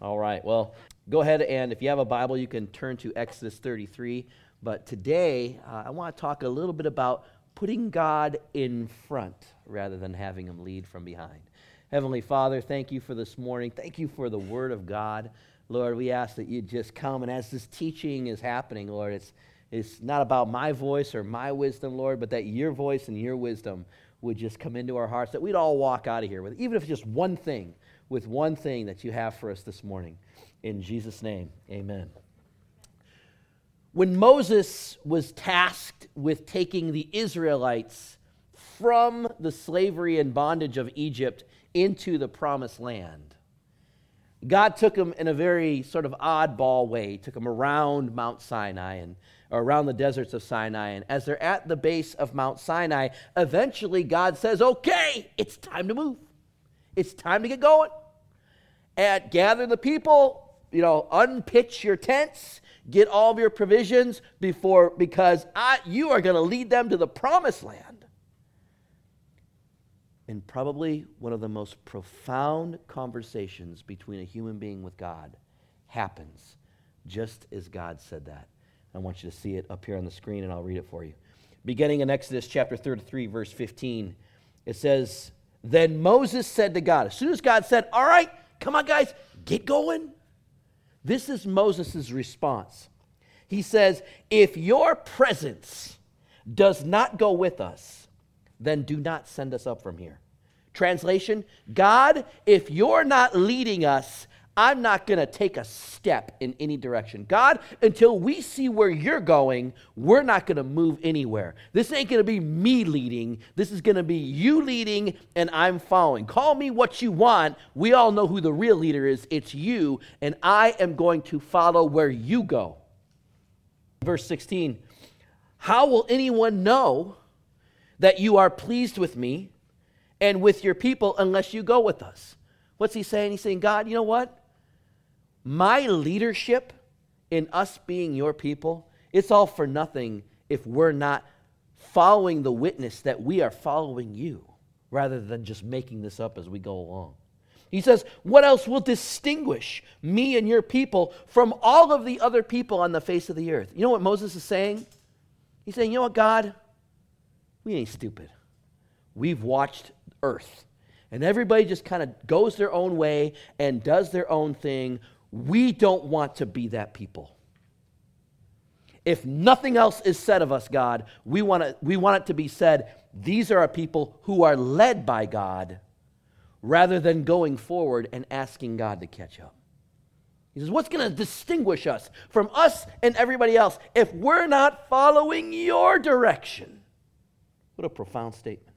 All right. Well, go ahead and if you have a Bible, you can turn to Exodus 33. But today, uh, I want to talk a little bit about putting God in front rather than having him lead from behind. Heavenly Father, thank you for this morning. Thank you for the Word of God. Lord, we ask that you just come, and as this teaching is happening, Lord, it's, it's not about my voice or my wisdom, Lord, but that your voice and your wisdom would just come into our hearts, that we'd all walk out of here with, even if it's just one thing, with one thing that you have for us this morning. In Jesus' name, amen. When Moses was tasked with taking the Israelites from the slavery and bondage of Egypt into the promised land, God took them in a very sort of oddball way. Took them around Mount Sinai and around the deserts of Sinai. And as they're at the base of Mount Sinai, eventually God says, Okay, it's time to move. It's time to get going. And gather the people, you know, unpitch your tents, get all of your provisions before, because I, you are going to lead them to the promised land And probably one of the most profound conversations between a human being with God happens just as God said that. I want you to see it up here on the screen, and I'll read it for you. Beginning in Exodus chapter 33, verse 15, it says, Then Moses said to God, as soon as God said, All right, come on, guys, get going. This is Moses' response. He says, If your presence does not go with us, then do not send us up from here. Translation God, if you're not leading us, I'm not going to take a step in any direction. God, until we see where you're going, we're not going to move anywhere. This ain't going to be me leading. This is going to be you leading and I'm following. Call me what you want. We all know who the real leader is. It's you, and I am going to follow where you go. Verse 16 How will anyone know? that you are pleased with me and with your people unless you go with us. What's he saying? He's saying, God, you know what? My leadership in us being your people, it's all for nothing if we're not following the witness that we are following you rather than just making this up as we go along. He says, What else will distinguish me and your people from all of the other people on the face of the earth? You know what Moses is saying? He's saying, You know what, God? we ain't stupid. We've watched Earth. And everybody just kind of goes their own way and does their own thing. We don't want to be that people. If nothing else is said of us, God, we want, we want it to be said these are a people who are led by God rather than going forward and asking God to catch up. He says, What's going to distinguish us from us and everybody else if we're not following your direction? What a profound statement.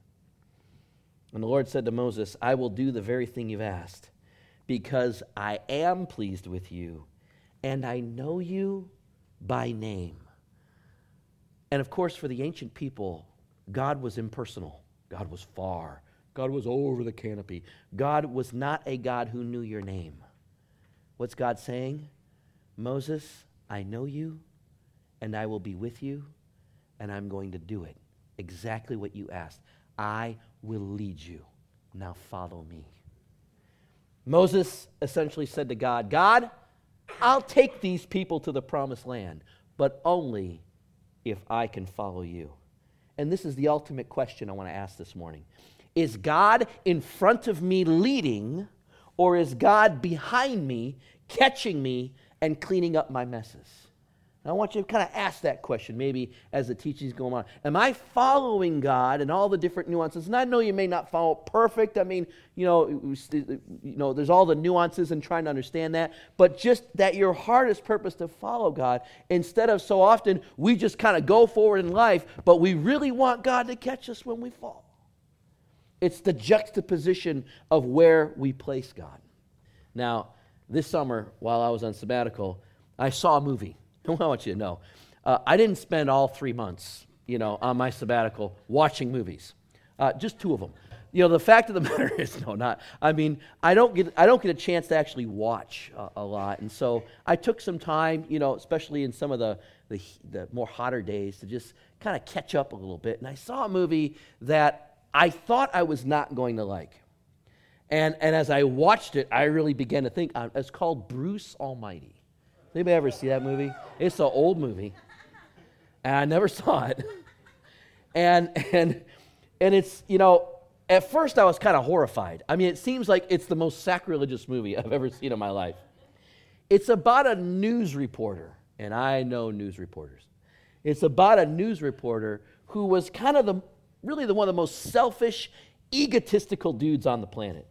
And the Lord said to Moses, I will do the very thing you've asked, because I am pleased with you, and I know you by name. And of course, for the ancient people, God was impersonal, God was far, God was over the canopy. God was not a God who knew your name. What's God saying? Moses, I know you, and I will be with you, and I'm going to do it exactly what you asked. I will lead you. Now follow me. Moses essentially said to God, God, I'll take these people to the promised land, but only if I can follow you. And this is the ultimate question I want to ask this morning Is God in front of me leading, or is God behind me catching me and cleaning up my messes? I want you to kind of ask that question maybe as the teaching is going on. Am I following God and all the different nuances? And I know you may not follow perfect. I mean, you know, you know, there's all the nuances and trying to understand that, but just that your heart is purpose to follow God instead of so often we just kind of go forward in life, but we really want God to catch us when we fall. It's the juxtaposition of where we place God. Now, this summer while I was on sabbatical, I saw a movie. I want you to know. Uh, I didn't spend all three months, you know, on my sabbatical watching movies. Uh, just two of them. You know, the fact of the matter is, no, not. I mean, I don't get, I don't get a chance to actually watch uh, a lot, and so I took some time, you know, especially in some of the the, the more hotter days, to just kind of catch up a little bit. And I saw a movie that I thought I was not going to like, And, and as I watched it, I really began to think uh, it's called Bruce Almighty. Anybody ever see that movie? It's an old movie. And I never saw it. And, and, and it's, you know, at first I was kind of horrified. I mean, it seems like it's the most sacrilegious movie I've ever seen in my life. It's about a news reporter, and I know news reporters. It's about a news reporter who was kind of the really the one of the most selfish, egotistical dudes on the planet.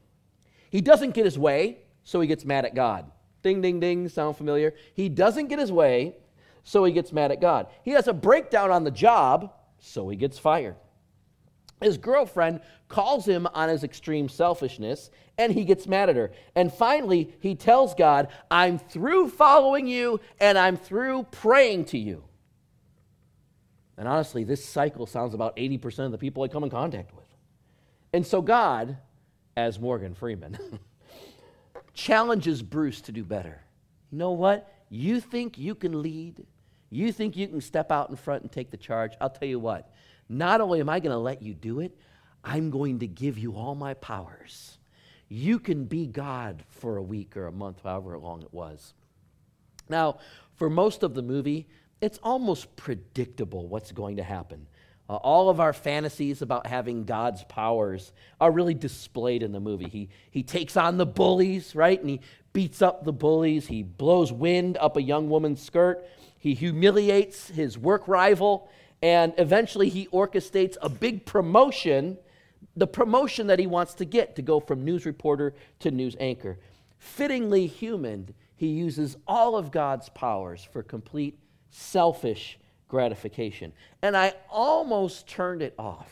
He doesn't get his way, so he gets mad at God. Ding, ding, ding, sound familiar? He doesn't get his way, so he gets mad at God. He has a breakdown on the job, so he gets fired. His girlfriend calls him on his extreme selfishness, and he gets mad at her. And finally, he tells God, I'm through following you, and I'm through praying to you. And honestly, this cycle sounds about 80% of the people I come in contact with. And so God, as Morgan Freeman, challenges Bruce to do better. You know what? You think you can lead? You think you can step out in front and take the charge? I'll tell you what. Not only am I going to let you do it, I'm going to give you all my powers. You can be God for a week or a month, however long it was. Now, for most of the movie, it's almost predictable what's going to happen. Uh, all of our fantasies about having God's powers are really displayed in the movie. He, he takes on the bullies, right? And he beats up the bullies. He blows wind up a young woman's skirt. He humiliates his work rival. And eventually he orchestrates a big promotion, the promotion that he wants to get to go from news reporter to news anchor. Fittingly human, he uses all of God's powers for complete selfish gratification. And I almost turned it off.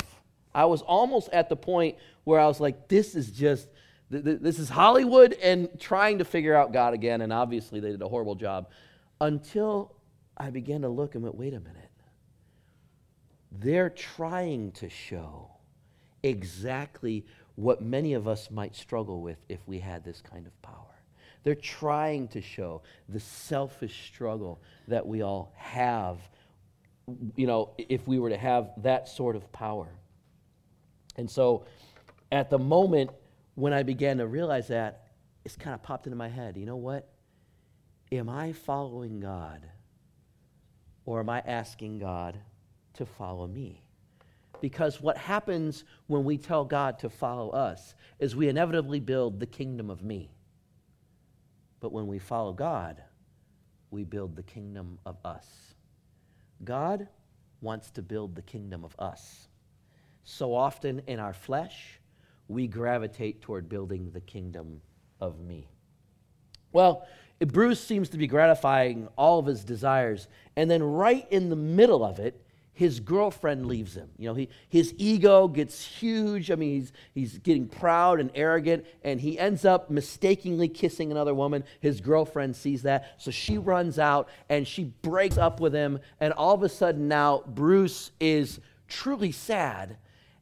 I was almost at the point where I was like, this is just, this is Hollywood and trying to figure out God again. And obviously, they did a horrible job until I began to look and went, wait a minute. They're trying to show exactly what many of us might struggle with if we had this kind of power. They're trying to show the selfish struggle that we all have you know, if we were to have that sort of power. And so at the moment when I began to realize that, it's kind of popped into my head. You know what? Am I following God or am I asking God to follow me? Because what happens when we tell God to follow us is we inevitably build the kingdom of me. But when we follow God, we build the kingdom of us. God wants to build the kingdom of us. So often in our flesh, we gravitate toward building the kingdom of me. Well, Bruce seems to be gratifying all of his desires, and then right in the middle of it, his girlfriend leaves him. You know, he, his ego gets huge. I mean, he's, he's getting proud and arrogant, and he ends up mistakenly kissing another woman. His girlfriend sees that, so she runs out and she breaks up with him. And all of a sudden, now Bruce is truly sad,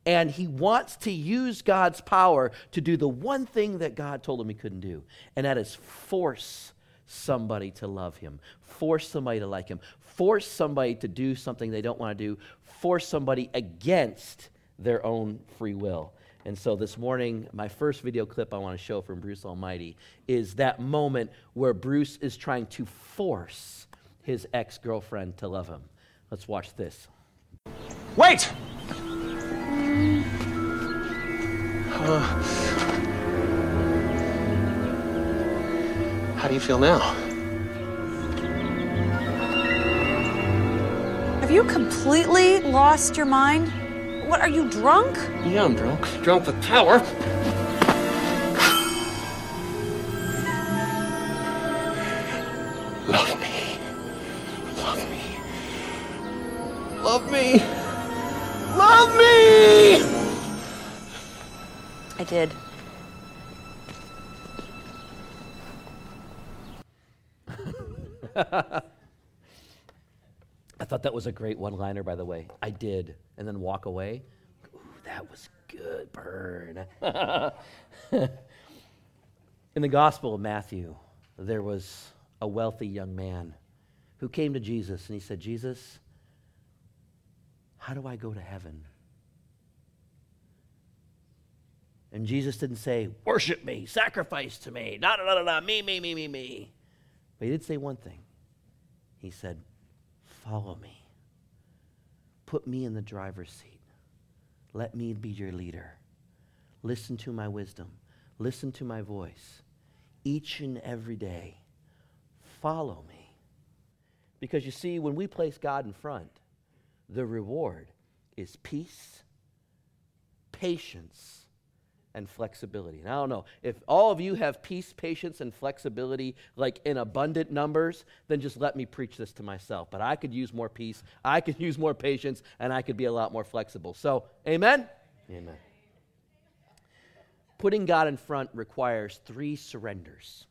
and he wants to use God's power to do the one thing that God told him he couldn't do, and that is force somebody to love him, force somebody to like him, force somebody to do something they don't want to do, force somebody against their own free will. And so this morning, my first video clip I want to show from Bruce Almighty is that moment where Bruce is trying to force his ex girlfriend to love him. Let's watch this. Wait! Uh, how do you feel now? You completely lost your mind? What, are you drunk? Yeah, I'm drunk. Drunk with power. Love me. Love me. Love me. Love me! I did. That was a great one liner, by the way. I did. And then walk away. Ooh, that was good burn. In the Gospel of Matthew, there was a wealthy young man who came to Jesus and he said, Jesus, how do I go to heaven? And Jesus didn't say, Worship me, sacrifice to me, da da da da, me, me, me, me, me. But he did say one thing. He said, Follow me. Put me in the driver's seat. Let me be your leader. Listen to my wisdom. Listen to my voice. Each and every day, follow me. Because you see, when we place God in front, the reward is peace, patience, and flexibility. And I don't know, if all of you have peace, patience, and flexibility like in abundant numbers, then just let me preach this to myself. But I could use more peace, I could use more patience, and I could be a lot more flexible. So, amen? Amen. Putting God in front requires three surrenders.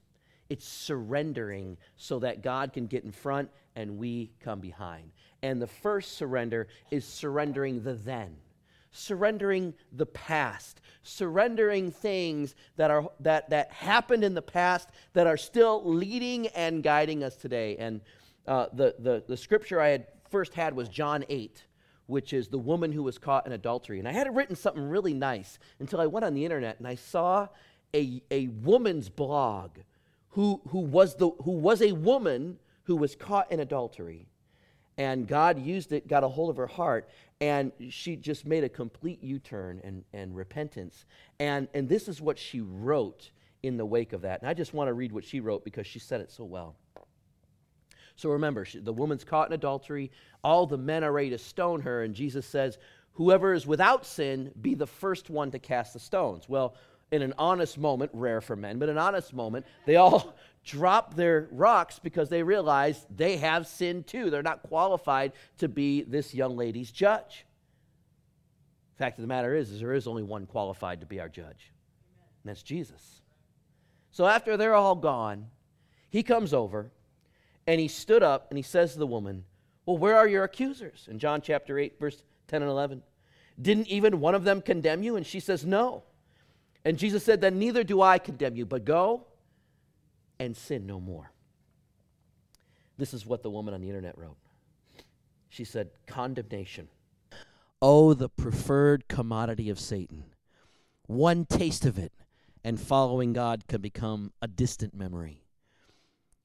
It's surrendering so that God can get in front and we come behind. And the first surrender is surrendering the then surrendering the past, surrendering things that, are, that, that happened in the past that are still leading and guiding us today. And uh, the, the, the scripture I had first had was John 8, which is the woman who was caught in adultery. And I had written something really nice until I went on the internet and I saw a, a woman's blog who, who, was the, who was a woman who was caught in adultery and God used it, got a hold of her heart, and she just made a complete U-turn and, and repentance. And, and this is what she wrote in the wake of that. And I just want to read what she wrote because she said it so well. So remember, she, the woman's caught in adultery. All the men are ready to stone her, and Jesus says, Whoever is without sin, be the first one to cast the stones. Well, in an honest moment, rare for men, but an honest moment, they all drop their rocks because they realize they have sinned too. They're not qualified to be this young lady's judge. Fact of the matter is, is there is only one qualified to be our judge, and that's Jesus. So after they're all gone, he comes over and he stood up and he says to the woman, Well, where are your accusers? In John chapter 8, verse 10 and 11. Didn't even one of them condemn you? And she says, No. And Jesus said, Then neither do I condemn you, but go and sin no more. This is what the woman on the internet wrote. She said, Condemnation. Oh, the preferred commodity of Satan. One taste of it, and following God can become a distant memory.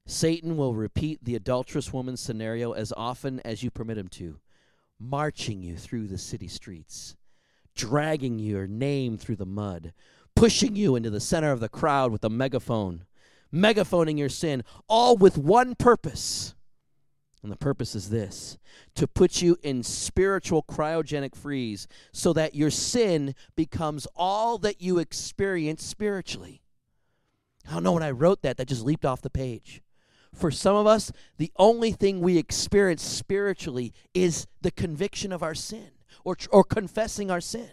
Satan will repeat the adulterous woman's scenario as often as you permit him to, marching you through the city streets, dragging your name through the mud, pushing you into the center of the crowd with a megaphone, megaphoning your sin, all with one purpose. And the purpose is this to put you in spiritual cryogenic freeze so that your sin becomes all that you experience spiritually. I don't know when I wrote that, that just leaped off the page. For some of us, the only thing we experience spiritually is the conviction of our sin or, or confessing our sin.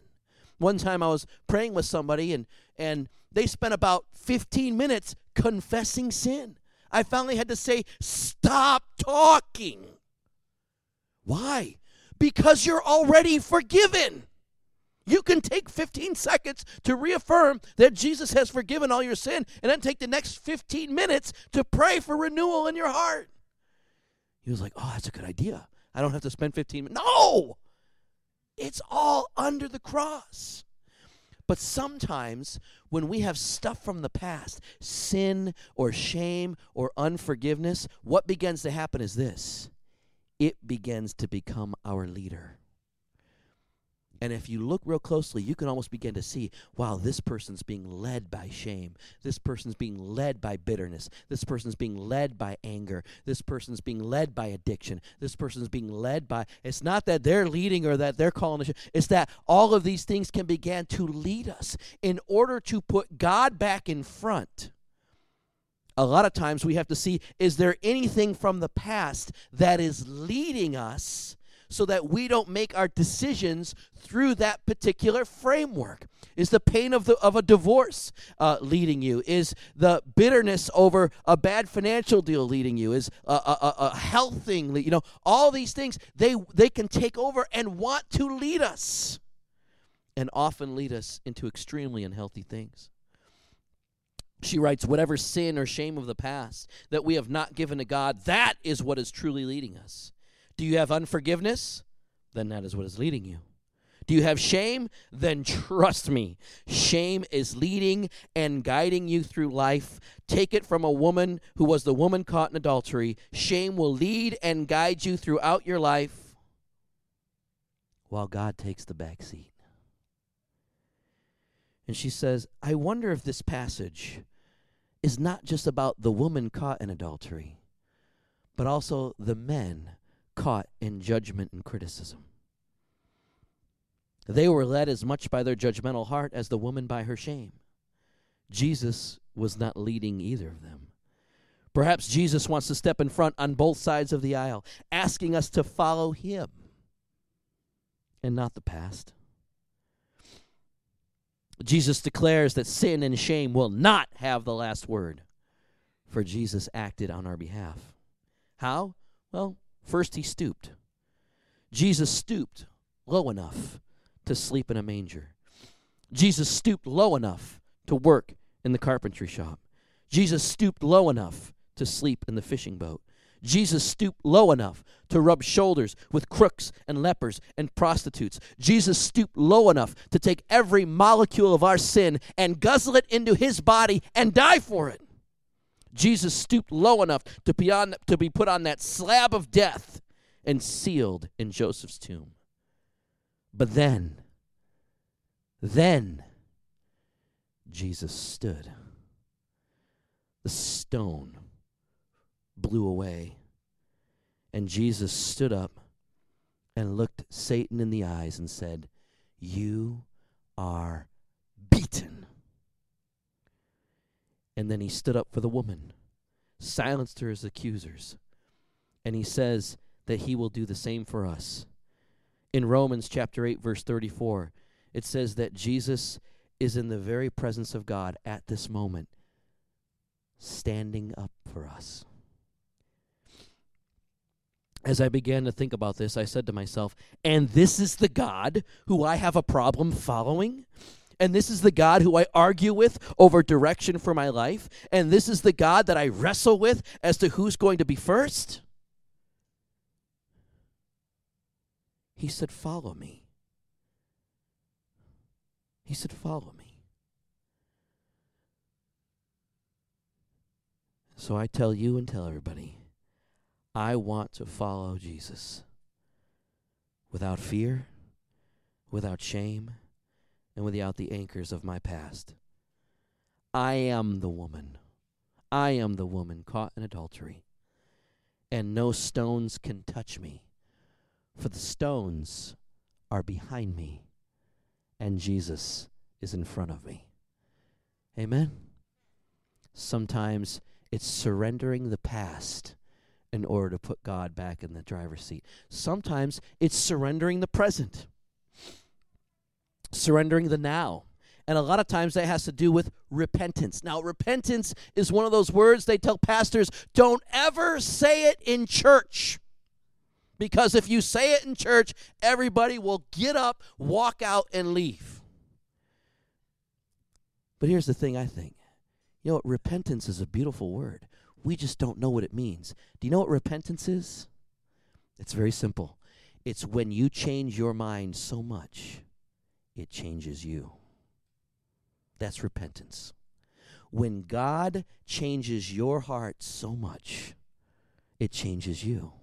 One time I was praying with somebody and, and they spent about 15 minutes confessing sin. I finally had to say, Stop talking. Why? Because you're already forgiven. You can take 15 seconds to reaffirm that Jesus has forgiven all your sin and then take the next 15 minutes to pray for renewal in your heart. He was like, Oh, that's a good idea. I don't have to spend 15 minutes. No! It's all under the cross. But sometimes when we have stuff from the past, sin or shame or unforgiveness, what begins to happen is this it begins to become our leader. And if you look real closely, you can almost begin to see wow, this person's being led by shame. This person's being led by bitterness. This person's being led by anger. This person's being led by addiction. This person's being led by. It's not that they're leading or that they're calling the It's that all of these things can begin to lead us in order to put God back in front. A lot of times we have to see is there anything from the past that is leading us so that we don't make our decisions through that particular framework. Is the pain of, the, of a divorce uh, leading you? Is the bitterness over a bad financial deal leading you? Is a, a, a health thing, you know, all these things, they, they can take over and want to lead us and often lead us into extremely unhealthy things. She writes, Whatever sin or shame of the past that we have not given to God, that is what is truly leading us. Do you have unforgiveness? Then that is what is leading you. Do you have shame? Then trust me. Shame is leading and guiding you through life. Take it from a woman who was the woman caught in adultery. Shame will lead and guide you throughout your life while God takes the back seat. And she says, I wonder if this passage is not just about the woman caught in adultery, but also the men caught in judgment and criticism. They were led as much by their judgmental heart as the woman by her shame. Jesus was not leading either of them. Perhaps Jesus wants to step in front on both sides of the aisle, asking us to follow him and not the past. Jesus declares that sin and shame will not have the last word, for Jesus acted on our behalf. How? Well, first he stooped. Jesus stooped low enough to sleep in a manger. Jesus stooped low enough to work in the carpentry shop. Jesus stooped low enough to sleep in the fishing boat. Jesus stooped low enough to rub shoulders with crooks and lepers and prostitutes. Jesus stooped low enough to take every molecule of our sin and guzzle it into his body and die for it. Jesus stooped low enough to be, on, to be put on that slab of death and sealed in Joseph's tomb. But then, then, Jesus stood. The stone blew away, and Jesus stood up and looked Satan in the eyes and said, You are beaten. And then he stood up for the woman, silenced her as accusers, and he says that he will do the same for us. In Romans chapter 8 verse 34 it says that Jesus is in the very presence of God at this moment standing up for us. As I began to think about this, I said to myself, and this is the God who I have a problem following? And this is the God who I argue with over direction for my life? And this is the God that I wrestle with as to who's going to be first? He said, Follow me. He said, Follow me. So I tell you and tell everybody I want to follow Jesus without fear, without shame, and without the anchors of my past. I am the woman. I am the woman caught in adultery, and no stones can touch me for the stones are behind me, and Jesus is in front of me. Amen? Sometimes it's surrendering the past in order to put God back in the driver's seat. Sometimes it's surrendering the present, surrendering the now. And a lot of times that has to do with repentance. Now, repentance is one of those words they tell pastors don't ever say it in church. Because if you say it in church, everybody will get up, walk out, and leave. But here's the thing I think. You know what? Repentance is a beautiful word. We just don't know what it means. Do you know what repentance is? It's very simple. It's when you change your mind so much, it changes you. That's repentance. When God changes your heart so much, it changes you.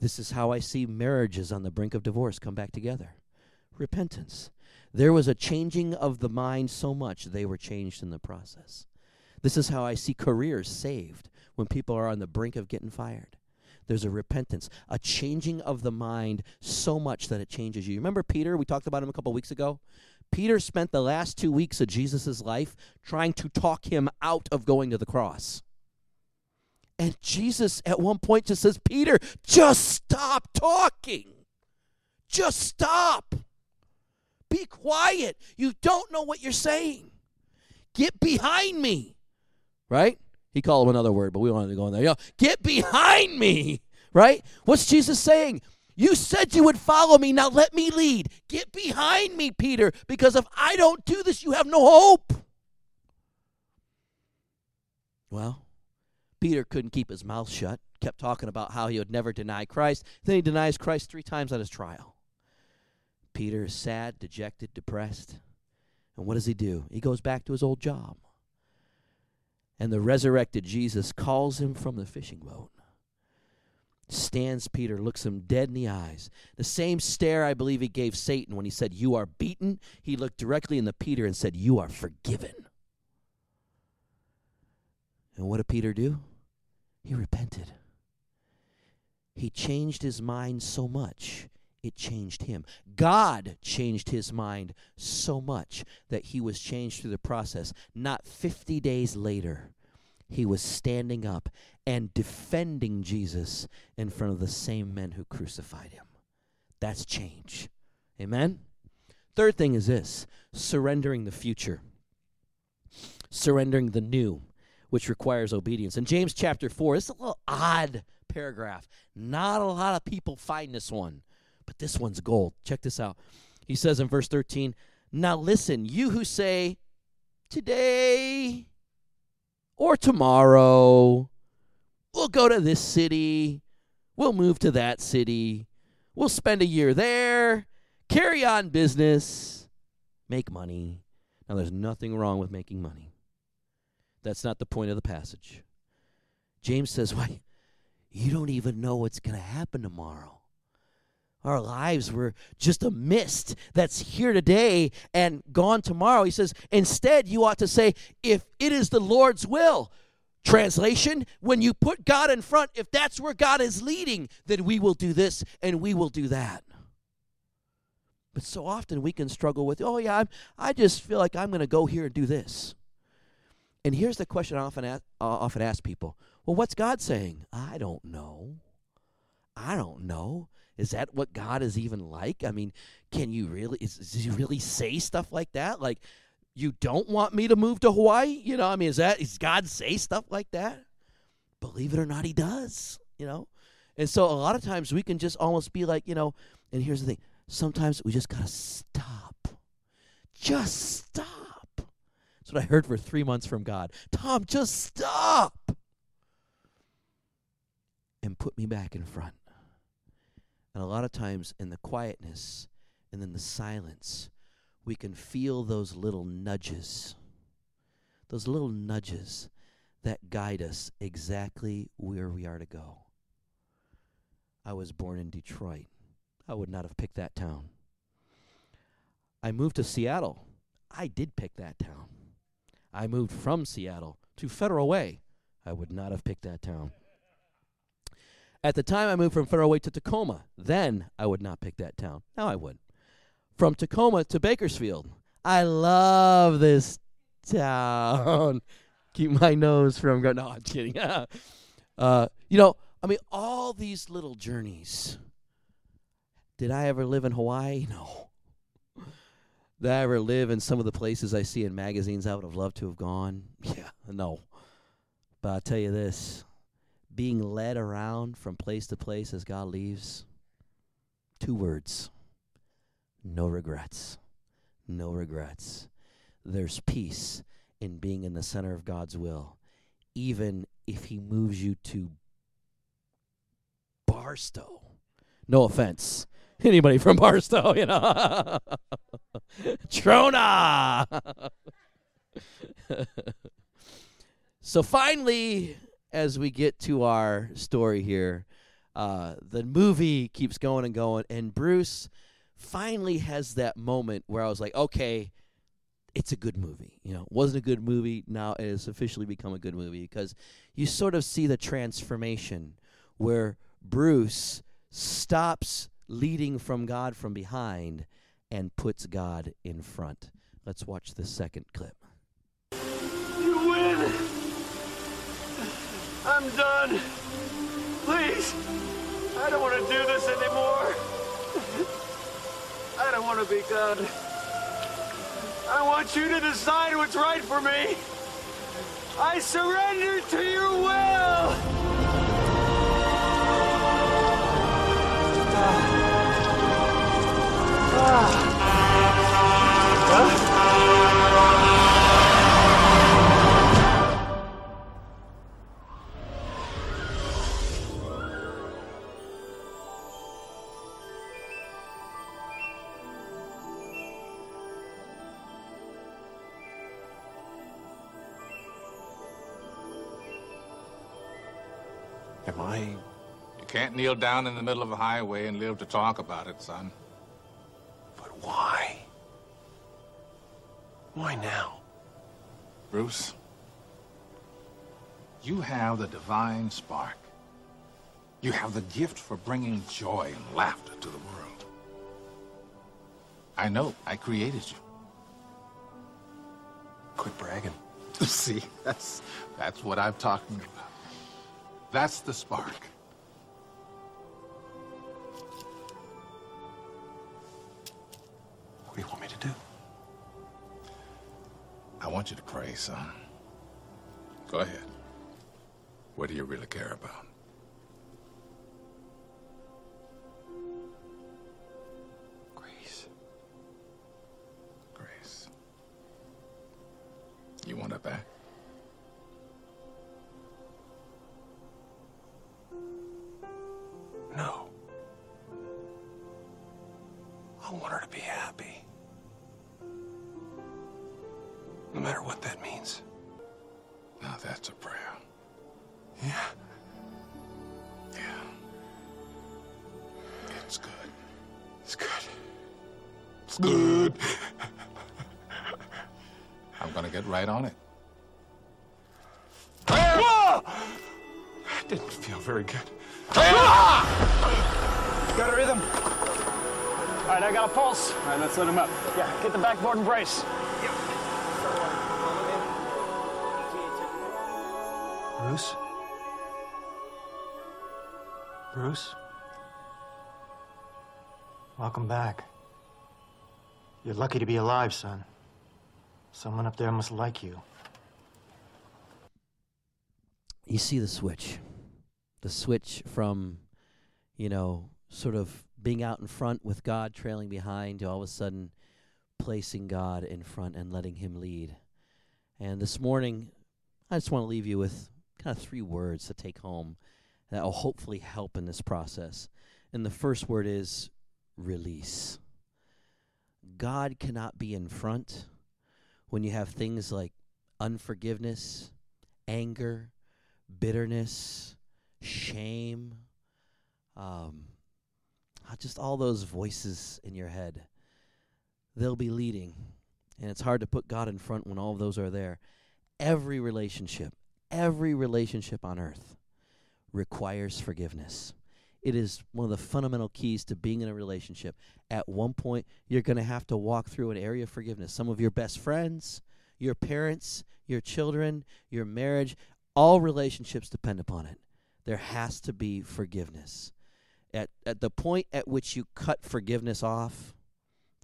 This is how I see marriages on the brink of divorce come back together repentance. There was a changing of the mind so much they were changed in the process. This is how I see careers saved when people are on the brink of getting fired. There's a repentance, a changing of the mind so much that it changes you. Remember Peter? We talked about him a couple weeks ago. Peter spent the last two weeks of Jesus' life trying to talk him out of going to the cross. And Jesus at one point just says, Peter, just stop talking. Just stop. Be quiet. You don't know what you're saying. Get behind me. Right? He called him another word, but we wanted to go in there. Yo, get behind me. Right? What's Jesus saying? You said you would follow me. Now let me lead. Get behind me, Peter, because if I don't do this, you have no hope. Well, Peter couldn't keep his mouth shut, kept talking about how he would never deny Christ. Then he denies Christ three times at his trial. Peter is sad, dejected, depressed. And what does he do? He goes back to his old job. And the resurrected Jesus calls him from the fishing boat. Stands Peter, looks him dead in the eyes. The same stare I believe he gave Satan when he said, You are beaten. He looked directly into Peter and said, You are forgiven. And what did Peter do? He repented. He changed his mind so much, it changed him. God changed his mind so much that he was changed through the process. Not 50 days later, he was standing up and defending Jesus in front of the same men who crucified him. That's change. Amen? Third thing is this surrendering the future, surrendering the new which requires obedience. In James chapter 4, it's a little odd paragraph. Not a lot of people find this one, but this one's gold. Check this out. He says in verse 13, Now listen, you who say, Today or tomorrow, we'll go to this city, we'll move to that city, we'll spend a year there, carry on business, make money. Now, there's nothing wrong with making money. That's not the point of the passage. James says, Why, you don't even know what's going to happen tomorrow. Our lives were just a mist that's here today and gone tomorrow. He says, Instead, you ought to say, If it is the Lord's will. Translation, when you put God in front, if that's where God is leading, then we will do this and we will do that. But so often we can struggle with, oh, yeah, I'm, I just feel like I'm going to go here and do this. And here's the question I often uh, often ask people Well, what's God saying? I don't know. I don't know. Is that what God is even like? I mean, can you really, is, does he really say stuff like that? Like, you don't want me to move to Hawaii? You know, I mean, is that, does God say stuff like that? Believe it or not, he does, you know? And so a lot of times we can just almost be like, you know, and here's the thing sometimes we just got to stop. Just stop. That's what I heard for three months from God. Tom, just stop and put me back in front. And a lot of times in the quietness and in the silence, we can feel those little nudges, those little nudges that guide us exactly where we are to go. I was born in Detroit. I would not have picked that town. I moved to Seattle. I did pick that town. I moved from Seattle to Federal Way. I would not have picked that town. At the time I moved from Federal Way to Tacoma, then I would not pick that town. Now I would. From Tacoma to Bakersfield. I love this town. Keep my nose from going. No, I'm kidding. uh, you know, I mean, all these little journeys. Did I ever live in Hawaii? No. Did I ever live in some of the places I see in magazines I would have loved to have gone? Yeah, no. But I'll tell you this being led around from place to place as God leaves, two words no regrets. No regrets. There's peace in being in the center of God's will, even if He moves you to Barstow. No offense. Anybody from Barstow, you know? Trona! so finally, as we get to our story here, uh, the movie keeps going and going, and Bruce finally has that moment where I was like, okay, it's a good movie. You know, wasn't a good movie. Now it has officially become a good movie because you sort of see the transformation where Bruce stops leading from God from behind and puts God in front. Let's watch the second clip. You win! I'm done. Please. I don't want to do this anymore. I don't want to be God. I want you to decide what's right for me. I surrender to your will. Ah. ah. Huh? Can't kneel down in the middle of a highway and live to talk about it, son. But why? Why now? Bruce, you have the divine spark. You have the gift for bringing joy and laughter to the world. I know, I created you. Quit bragging. See, that's that's what I'm talking about. That's the spark. What do you want me to do? I want you to pray, son. Go ahead. What do you really care about? Grace. Grace. You want it back? I'm gonna get right on it. Whoa! That didn't feel very good. Got a rhythm. All right, I got a pulse. All right, let's let him up. Yeah, get the backboard and brace. Bruce? Bruce? Welcome back. You're lucky to be alive, son. Someone up there must like you. you see the switch the switch from you know sort of being out in front with god trailing behind to all of a sudden placing god in front and letting him lead and this morning i just want to leave you with kind of three words to take home that will hopefully help in this process and the first word is release god cannot be in front when you have things like unforgiveness anger bitterness, shame, um, uh, just all those voices in your head. They'll be leading. And it's hard to put God in front when all of those are there. Every relationship, every relationship on earth requires forgiveness. It is one of the fundamental keys to being in a relationship. At one point, you're going to have to walk through an area of forgiveness. Some of your best friends, your parents, your children, your marriage, all relationships depend upon it. There has to be forgiveness. At, at the point at which you cut forgiveness off,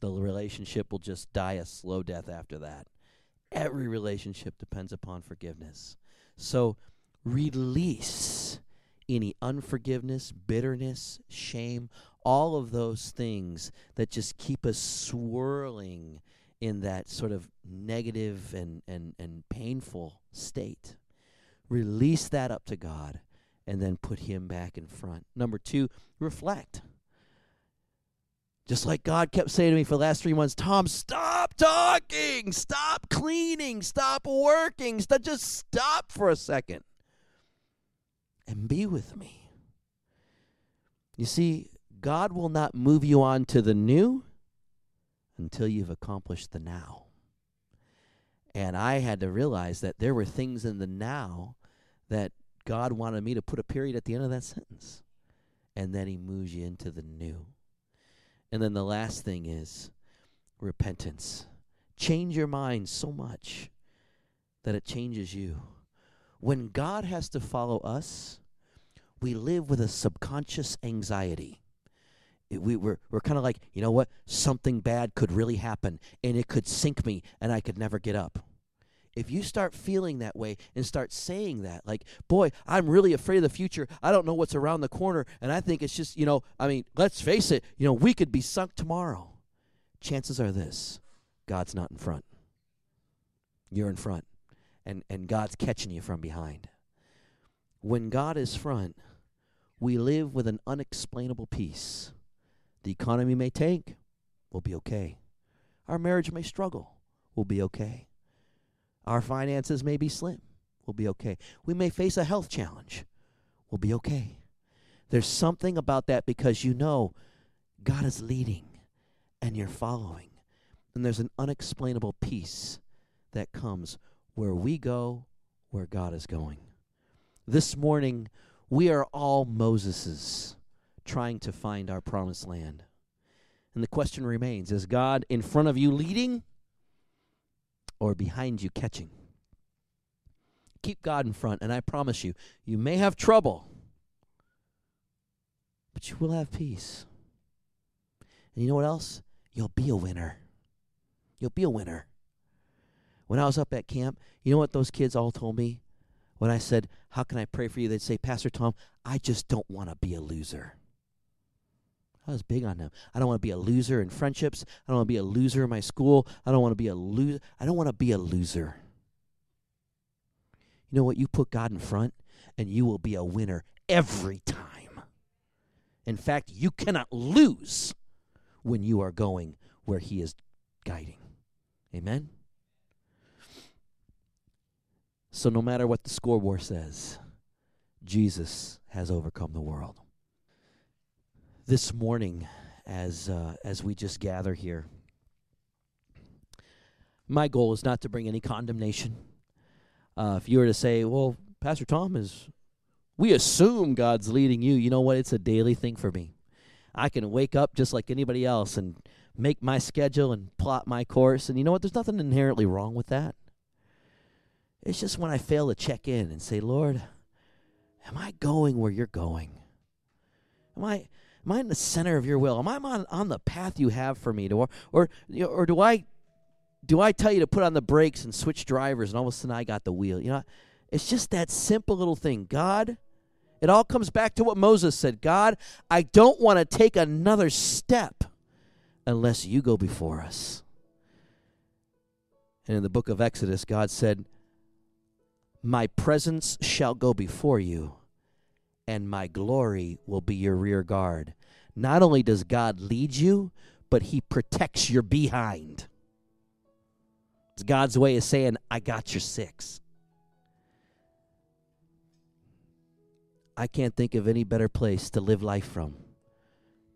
the relationship will just die a slow death after that. Every relationship depends upon forgiveness. So release any unforgiveness, bitterness, shame, all of those things that just keep us swirling in that sort of negative and, and, and painful state. Release that up to God and then put Him back in front. Number two, reflect. Just like God kept saying to me for the last three months, Tom, stop talking, stop cleaning, stop working, just stop for a second and be with me. You see, God will not move you on to the new until you've accomplished the now. And I had to realize that there were things in the now that God wanted me to put a period at the end of that sentence. And then he moves you into the new. And then the last thing is repentance. Change your mind so much that it changes you. When God has to follow us, we live with a subconscious anxiety. We, we're we're kind of like, you know what? Something bad could really happen, and it could sink me, and I could never get up. If you start feeling that way and start saying that, like, boy, I'm really afraid of the future. I don't know what's around the corner, and I think it's just, you know, I mean, let's face it, you know, we could be sunk tomorrow. Chances are this God's not in front. You're in front, and, and God's catching you from behind. When God is front, we live with an unexplainable peace. The economy may tank, we'll be okay. Our marriage may struggle, we'll be okay. Our finances may be slim, we'll be okay. We may face a health challenge, we'll be okay. There's something about that because you know God is leading and you're following. And there's an unexplainable peace that comes where we go, where God is going. This morning, we are all Moseses trying to find our promised land. And the question remains is God in front of you leading or behind you catching? Keep God in front, and I promise you, you may have trouble, but you will have peace. And you know what else? You'll be a winner. You'll be a winner. When I was up at camp, you know what those kids all told me? When I said, How can I pray for you? They'd say, Pastor Tom, I just don't want to be a loser. I was big on them. I don't want to be a loser in friendships. I don't want to be a loser in my school. I don't want to be a loser. I don't want to be a loser. You know what? You put God in front, and you will be a winner every time. In fact, you cannot lose when you are going where He is guiding. Amen? So, no matter what the scoreboard says, Jesus has overcome the world. This morning, as uh, as we just gather here, my goal is not to bring any condemnation. Uh, if you were to say, "Well, Pastor Tom is," we assume God's leading you. You know what? It's a daily thing for me. I can wake up just like anybody else and make my schedule and plot my course. And you know what? There's nothing inherently wrong with that. It's just when I fail to check in and say, Lord, am I going where you're going? Am I am I in the center of your will? Am I on, on the path you have for me? To, or or or do I do I tell you to put on the brakes and switch drivers and all of a sudden I got the wheel? You know, it's just that simple little thing. God, it all comes back to what Moses said. God, I don't want to take another step unless you go before us. And in the book of Exodus, God said, My presence shall go before you, and my glory will be your rear guard. Not only does God lead you, but he protects your behind. It's God's way of saying, I got your six. I can't think of any better place to live life from.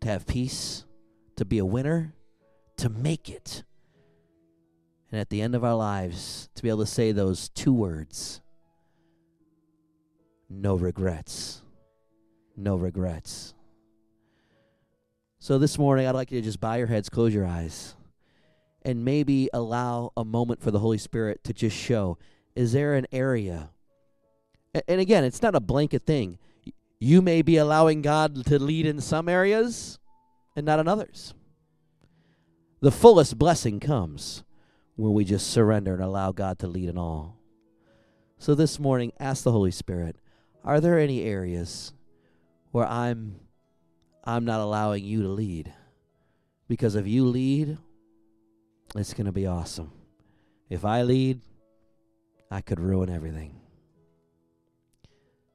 To have peace, to be a winner, to make it. And at the end of our lives, to be able to say those two words no regrets. No regrets. So this morning, I'd like you to just bow your heads, close your eyes, and maybe allow a moment for the Holy Spirit to just show is there an area? And again, it's not a blanket thing. You may be allowing God to lead in some areas and not in others. The fullest blessing comes when we just surrender and allow God to lead in all. So this morning, ask the Holy Spirit, are there any areas where I'm I'm not allowing you to lead? Because if you lead, it's going to be awesome. If I lead, I could ruin everything.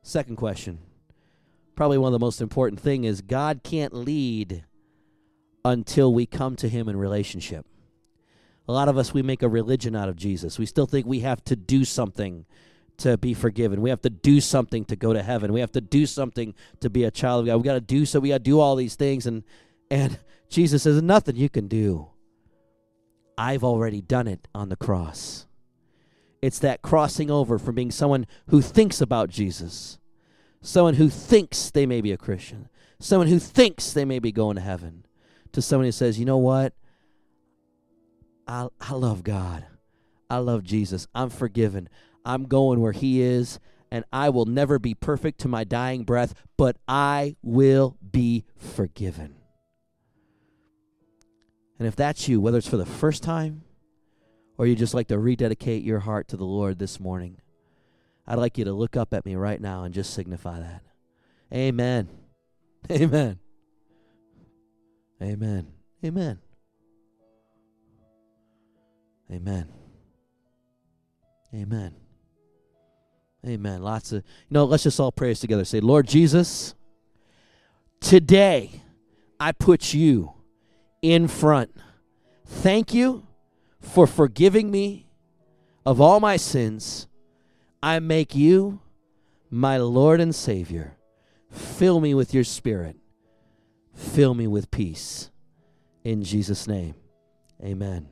Second question. Probably one of the most important thing is God can't lead until we come to him in relationship. A lot of us we make a religion out of Jesus. We still think we have to do something to be forgiven. We have to do something to go to heaven. We have to do something to be a child of God. We got to do so. We got to do all these things and and Jesus says nothing you can do. I've already done it on the cross. It's that crossing over from being someone who thinks about Jesus, someone who thinks they may be a Christian, someone who thinks they may be going to heaven, to someone who says, you know what? I, I love God. I love Jesus. I'm forgiven. I'm going where He is, and I will never be perfect to my dying breath, but I will be forgiven. And if that's you, whether it's for the first time or you just like to rededicate your heart to the Lord this morning, I'd like you to look up at me right now and just signify that. Amen. Amen. Amen. Amen. Amen. Amen. Amen. Lots of, you know, let's just all pray this together. Say, Lord Jesus, today I put you in front. Thank you for forgiving me of all my sins. I make you my Lord and Savior. Fill me with your spirit. Fill me with peace. In Jesus' name, amen.